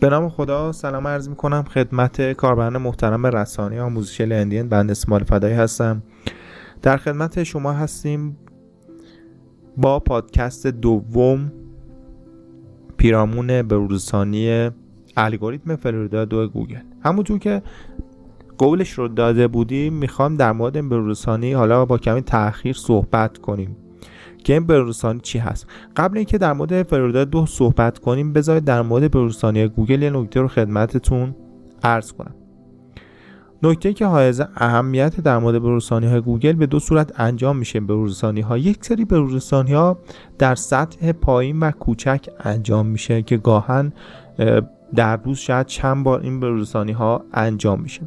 به نام خدا سلام عرض می کنم خدمت کاربران محترم رسانه آموزش لندین بند اسمال فدایی هستم. در خدمت شما هستیم با پادکست دوم پیرامون بروزرسانی الگوریتم فلوریدا دو گوگل. همونطور که قولش رو داده بودیم می‌خوام در مورد بروزرسانی حالا با کمی تاخیر صحبت کنیم. که این بروزرسانی چی هست؟ قبل اینکه در مورد فلوریدا دو صحبت کنیم بذارید در مورد بروزرسانی گوگل یه نکته رو خدمتتون عرض کنم. نکته که حائز اهمیت در مورد بروزرسانی های گوگل به دو صورت انجام میشه. بروزرسانی ها یک سری بروزرسانی ها در سطح پایین و کوچک انجام میشه که گاهن در روز شاید چند بار این بروزرسانی ها انجام میشه.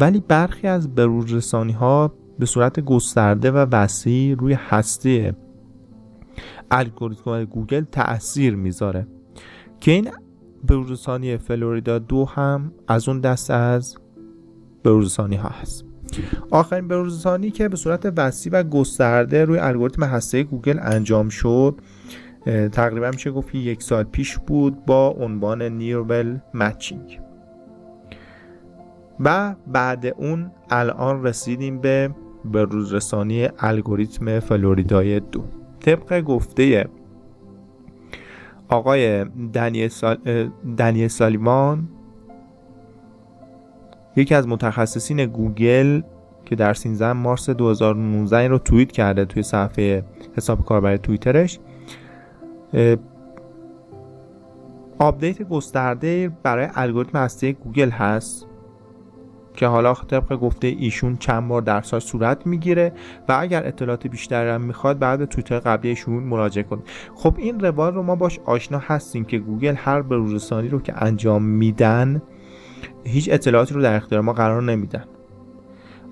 ولی برخی از بروزرسانی ها به صورت گسترده و وسیع روی هسته الگوریتم گوگل تاثیر می‌ذاره. که این بروزرسانی فلوریدا دو هم از اون دست از بروزرسانی ها هست. آخرین بروزرسانی که به صورت وسیع و گسترده روی الگوریتم هسته گوگل انجام شد تقریبا میشه گفت یک سال پیش بود با عنوان neural matching. و بعد اون الان رسیدیم به بروزرسانی الگوریتم فلوریدای دو. طبق گفته آقای دنی, سال... سالیوان یکی از متخصصین گوگل که در 13 مارس 2019 این رو توییت کرده توی صفحه حساب کاربر توییترش. update گسترده برای الگوریتم هسته گوگل هست. که حالا طبق گفته ایشون چند بار در سال صورت می‌گیره و اگر اطلاعات بیشتر هم می‌خواد به توییتر قبلی ایشون مراجعه کنید. خب این روال رو ما باش آشنا هستیم که گوگل هر بروزرسانی رو که انجام میدن هیچ اطلاعاتی رو در اختیار ما قرار نمیدن.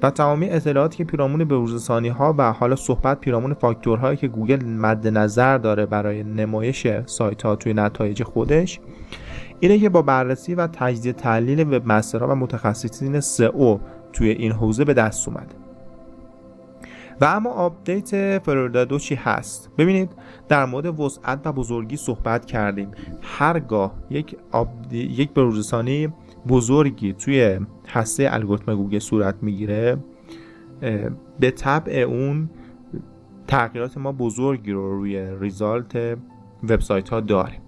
و تمامی اطلاعاتی که پیرامون بروزرسانی ها و حالا صحبت پیرامون فاکتورهایی که گوگل مد نظر داره برای نمایش سایت ها توی نتایج خودش اینه که با بررسی و تجزیه تحلیل وب و متخصصین سئو توی این حوزه به دست اومده و اما update فلوریدا دو چی هست؟ ببینید در مورد وسعت و بزرگی صحبت کردیم. هرگاه یک یک بروزرسانی بزرگی توی هسته الگوریتم گوگل صورت می‌گیره به طبع اون تغییرات ما بزرگی رو روی result وبسایت ها داریم.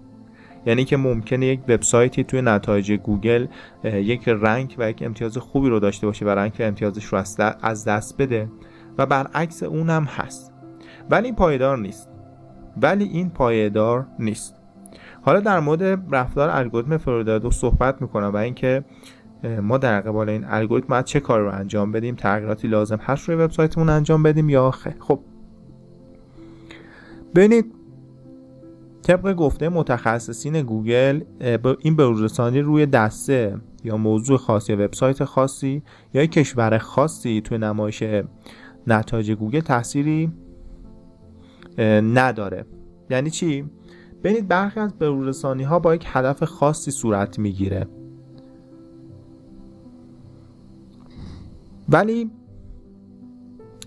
یعنی که ممکنه یک وبسایتی توی نتایج گوگل یک رنگ و یک امتیاز خوبی رو داشته باشه و رنگ امتیازش رو از دست بده و برعکس اون هم هست. ولی پایدار نیست. ولی این پایدار نیست. حالا در مورد رفتار الگوریتم فلوریدا دو صحبت می‌کنم و اینکه ما در قبال این الگوریتم باید چه کار رو انجام بدیم تغییراتی لازم هست روی وبسایتمون انجام بدیم یا خیر خب. ببینید طبق گفته متخصصین گوگل این بروزرسانی روی دسته یا موضوع خاصی یا وبسایت خاصی یا کشور خاصی توی نمایش نتایج گوگل تأثیری نداره. یعنی چی؟ ببینید برخی از بروزرسانی ها با یک هدف خاصی صورت می‌گیره. ولی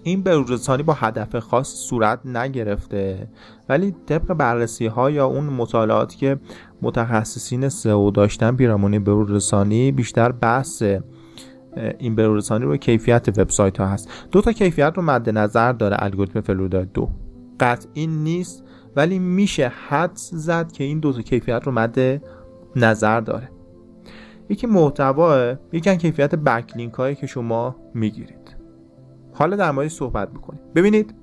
این بروزرسانی با هدف خاص صورت نگرفته. ولی طبق بررسی ها یا اون مطالعاتی که متخصصین سئو داشتن پیرامون بروزرسانی بیشتر بحث این بروزرسانی رو کیفیت وبسایت ها هست. دو تا کیفیت رو مد نظر داره الگوریتم فلوریدا دو. قطعی نیست ولی میشه حد زد که این دو تا کیفیت رو مد نظر داره. یکی محتوا یکی کیفیت بکلینک هایی که شما می‌گیرید. حالا در مورد صحبت می‌کنیم. ببینید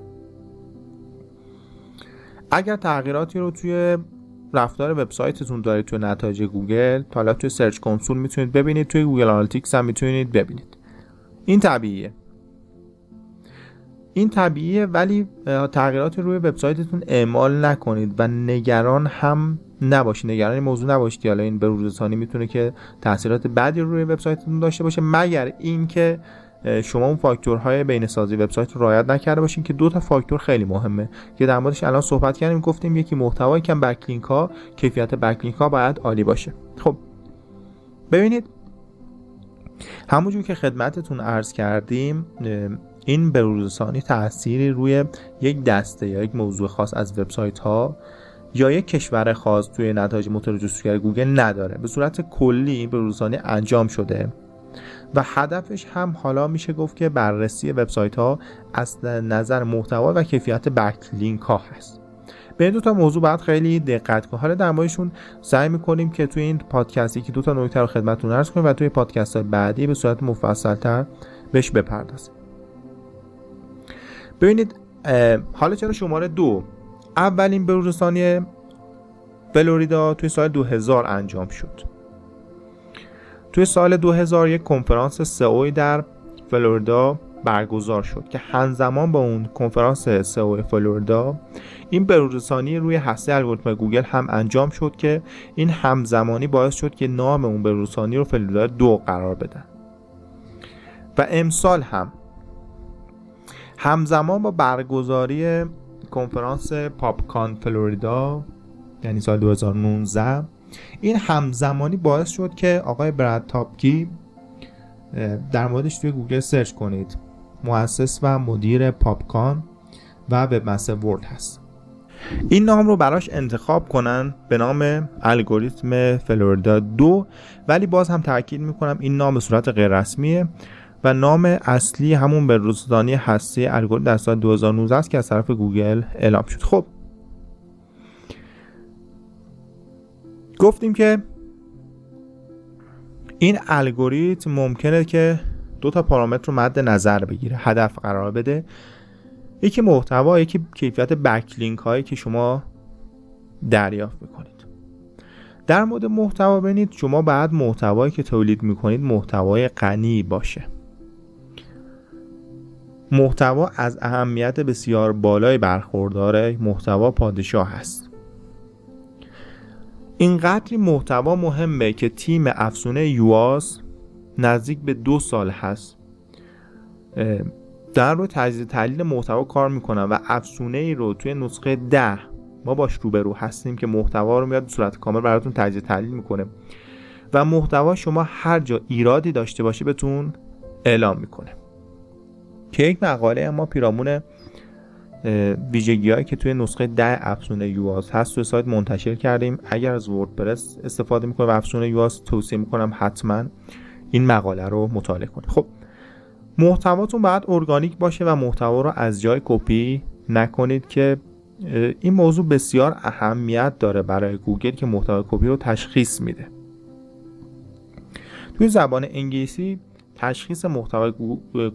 اگر تغییراتی رو توی رفتار وبسایتتون دارید توی نتایج گوگل حالا توی Search Console می‌تونید ببینید توی گوگل Analytics هم می‌تونید ببینید. این طبیعیه. این طبیعیه ولی تغییرات روی وبسایتتون اعمال نکنید و نگران هم نباشید. نگران این موضوع نباشید حالا این می‌تونه که تاثیرات بدی روی وبسایتتون داشته باشه مگر اینکه شما اون فاکتورهای بهینه سازی وبسایت رو رعایت نکرده باشین که دو تا فاکتور خیلی مهمه که در موردش الان صحبت کردیم گفتیم یکی محتوا یکم backlink ها کیفیت backlink ها باید عالی باشه. خب ببینید همونجور که خدمتتون عرض کردیم این بروزرسانی تأثیری روی یک دسته یا یک موضوع خاص از وبسایت ها یا یک کشور خاص توی نتایج موتور جستجوگری گوگل نداره. به صورت کلی بروزرسانی انجام شده. و هدفش هم حالا میشه گفت که بررسی وبسایت ها از نظر محتوا و کیفیت بک لینک ها هست. به این دو تا موضوع باید خیلی دقت کنیم حالا در موردشون سعی می‌کنیم که توی این پادکستی که دو تا نکته رو خدمتتون عرض کنیم و توی پادکست های بعدی به صورت مفصلتر بهش بپردازیم. ببینید حالا چرا شماره دو؟ اولین بروزرسانی فلوریدا توی سال 2000 انجام شد. توی سال 2000 یک کنفرانس سئو در فلوریدا برگزار شد که همزمان با اون کنفرانس سئو فلوریدا این بروزرسانی روی هسته الگوریتم گوگل هم انجام شد که این همزمانی باعث شد که نام اون بروزرسانی رو فلوریدا دو قرار بدن. و امسال هم همزمان با برگزاری کنفرانس پاپکان فلوریدا یعنی سال 2019 این همزمانی باعث شد که آقای براد تاپکی در موردش توی گوگل سرچ کنید. مؤسس و مدیر Pubcon و WebmasterWorld هست. این نام رو براش انتخاب کنن به نام الگوریتم فلوریدا دو ولی باز هم تاکید می‌کنم این نام به صورت غیر رسمیه و نام اصلی همون بروزرسانی هسته الگوریتم در سال 2019 است که از طرف گوگل اعلام شد. خب گفتیم که این الگوریتم ممکنه که دو تا پارامتر رو مد نظر بگیره هدف قرار بده. یکی محتوا یکی کیفیت بکلینک هایی که شما دریافت می‌کنید. در مورد محتوا ببینید شما بعد محتوایی که تولید می‌کنید محتوای غنی باشه. محتوا از اهمیت بسیار بالای برخوردار محتوا پادشاه است اینقدری محتوا مهمه که تیم افسونه یواز نزدیک به دو سال هست. در رو تجزیه تحلیل محتوا کار می‌کنن و افسونه ای رو توی نسخه ده ما باش روبرو هستیم که محتوا رو میاد صورت کامل براتون تجزیه تحلیل می‌کنه. و محتوا شما هر جا ایرادی داشته باشه بهتون اعلام می‌کنه. که یک مقاله ما پیرامون ویژگی هایی که توی نسخه ده افزونه Yoast هست توی سایت منتشر کردیم. اگر از وردپرس استفاده می‌کنه و افزونه Yoast توصیه می‌کنم حتما این مقاله رو مطالعه کنید خب محتواتون باید ارگانیک باشه و محتوا رو از جای کپی نکنید که این موضوع بسیار اهمیت داره برای گوگل که محتوای کپی رو تشخیص میده. توی زبان انگلیسی تشخیص محتوای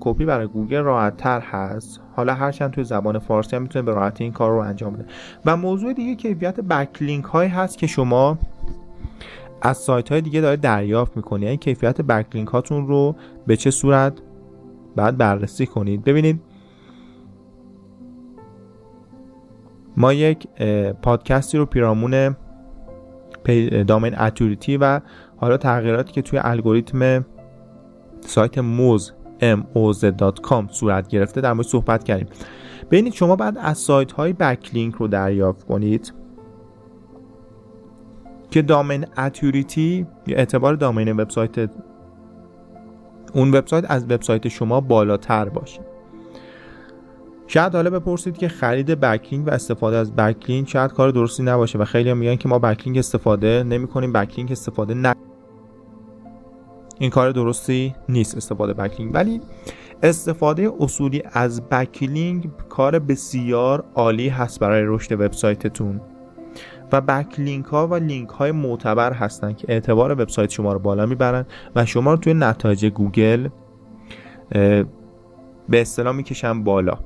کپی برای گوگل راحت تر هست. حالا هرچند توی زبان فارسی هم می‌تونه به راحتی این کار رو انجام بده. و موضوع دیگه کیفیت backlink هایی هست که شما از سایت های دیگه داره دریافت می‌کنید. یعنی کیفیت backlink هاتون رو به چه صورت باید بررسی کنید. ببینید ما یک پادکستی رو پیرامون domain authority و حالا تغییراتی که توی الگوریتم سایت موز moz.com صورت گرفته در مورد صحبت کردیم. ببینید شما بعد از سایت های بکلینک رو دریافت کنید که دامین اتوریتی یا اعتبار دامین وبسایت اون وبسایت از وبسایت شما بالاتر باشه. شاید حالا بپرسید که خرید بکلینک و استفاده از بکلینک شاید کار درستی نباشه و خیلی هم میگن که ما بکلینک استفاده نمی کنیم بکلینک استفاده نه این کار درستی نیست استفاده backlink ولی استفاده اصولی از backlink کار بسیار عالی هست برای رشد وبسایتتون. و backlink ها و لینک های معتبر هستند که اعتبار وبسایت شما رو بالا می‌برن و شما رو توی نتایج گوگل به اصطلاح می‌کشن بالا.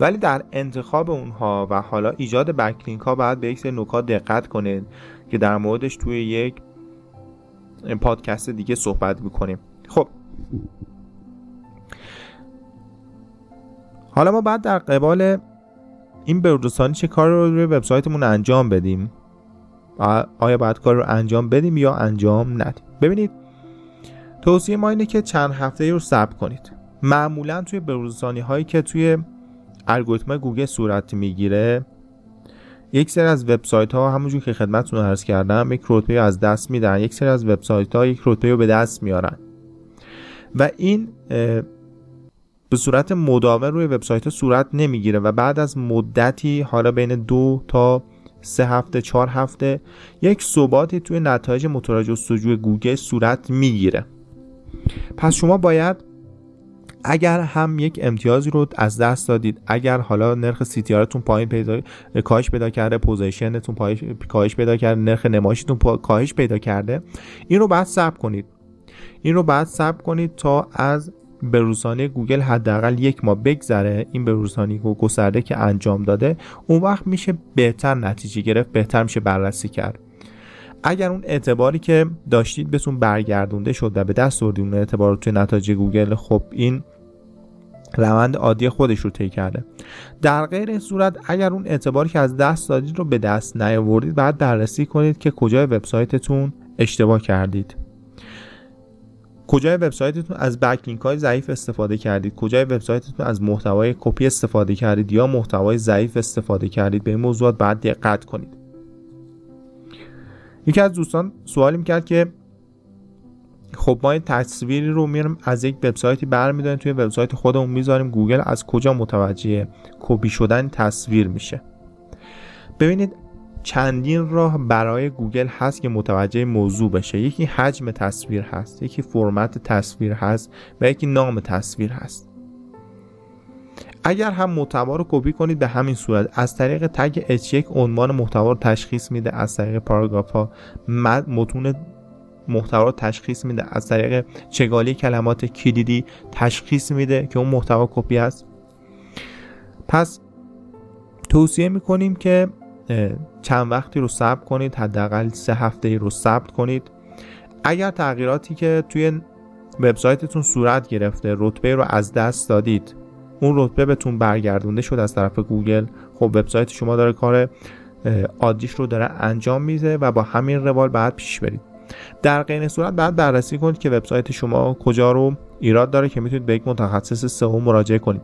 ولی در انتخاب اونها و حالا ایجاد backlink ها باید به یک سری نکات دقت کنید که در موردش توی یک پادکست دیگه صحبت می‌کنیم. خب. حالا ما بعد در قبال این بردوستانی چه کار رو روی وبسایتمون انجام بدیم؟ آیا باید کار رو انجام بدیم یا انجام ندیم؟ ببینید توصیه ما اینه که چند هفته رو ثبت کنید. معمولا توی بروزرسانی هایی که توی الگوریتم گوگل صورت می‌گیره یک سری از وبسایت ها همونجور که خدمتتون عرض کردم یک رتبه از دست میدن. یک سری از وبسایت ها یک رتبه رو به دست میارن. و این به صورت مداوم روی وبسایت صورت نمی‌گیره و بعد از مدتی حالا بین دو تا سه هفته چهار هفته یک ثباتی توی نتایج موتور جستجوی گوگل صورت می‌گیره. پس شما باید اگر هم یک امتیازی رو از دست دادید اگر حالا نرخ CTR تون پایین پیدا کاهش پیدا کرده position تون کاهش پیدا کرده نرخ نمایشتون کاهش پیدا کرده این رو باید ثبت کنید. این رو باید ثبت کنید تا از بروزرسانی گوگل حداقل یک ماه بگذره. این بروزرسانی گسترده که انجام داده اون وقت میشه بهتر نتیجه گرفت بهتر میشه بررسی کرد. اگر اون اعتباری که داشتید بهتون برگردونده شد و به دست آوردید اون اعتبار توی نتایج گوگل خب این روند عادی خودش رو طی کرده. در غیر این صورت اگر اون اعتباری که از دست دادید رو به دست نیاوردید بعد بررسی کنید که کجای وبسایتتون اشتباه کردید. کجای وبسایتتون از بکلینک های ضعیف استفاده کردید؟ کجای وبسایتتون از محتوای کپی استفاده کردید یا محتوای ضعیف استفاده کردید؟ به این موضوعات بعد دقت کنید. یکی از دوستان سوالی می‌کرد که خب ما این تصویری رو میرم از یک وبسایتی برمیداریم توی وبسایت خودمون می‌ذاریم. گوگل از کجا متوجه کپی شدن تصویر میشه؟ ببینید چندین راه برای گوگل هست که متوجه موضوع بشه. یکی حجم تصویر هست یکی فرمت تصویر هست و یکی نام تصویر هست. اگر هم محتوا رو کپی کنید به همین صورت. از طریق tag h1 عنوان محتوا رو تشخیص میده. از طریق پاراگراف ها متون محتوا رو تشخیص میده. از طریق چگالی کلمات کلیدی تشخیص میده که اون محتوا کپی است پس توصیه می‌کنیم که چند وقتی رو ثبت کنید. حداقل سه هفته ای رو ثبت کنید. اگر تغییراتی که توی وبسایتتون صورت گرفته رتبه رو از دست دادید اون رتبه بهتون برگردونده شد از طرف گوگل. خب وبسایت شما داره کار عادیش رو داره انجام میده و با همین روال بعد پیش برید. در غیر صورت بعد بررسی کنید که وبسایت شما کجا رو ایراد داره که می‌تونید به یک متخصص سئو مراجعه کنید.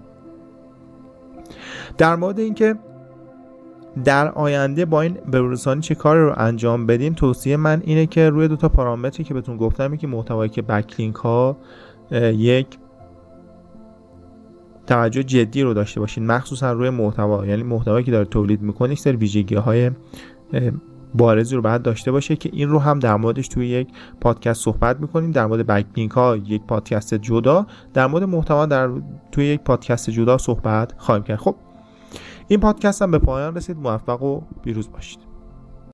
در مورد اینکه در آینده با این بروزرسانی چه کاری رو انجام بدیم توصیه من اینه که روی دو تا پارامتری که بهتون گفتم که محتوایی که بکلینک ها یک توجه جدی رو داشته باشین. مخصوصا روی محتوا. یعنی محتوایی که داره تولید می‌کنه یک سری ویژگی های بارزی رو باید داشته باشه که این رو هم در موردش توی یک پادکست صحبت می‌کنیم. در مورد بکلینک ها یک پادکست جدا در مورد محتوا در توی یک پادکست جدا صحبت خواهیم کرد. خب این پادکست هم به پایان رسید. موفق و پیروز باشید.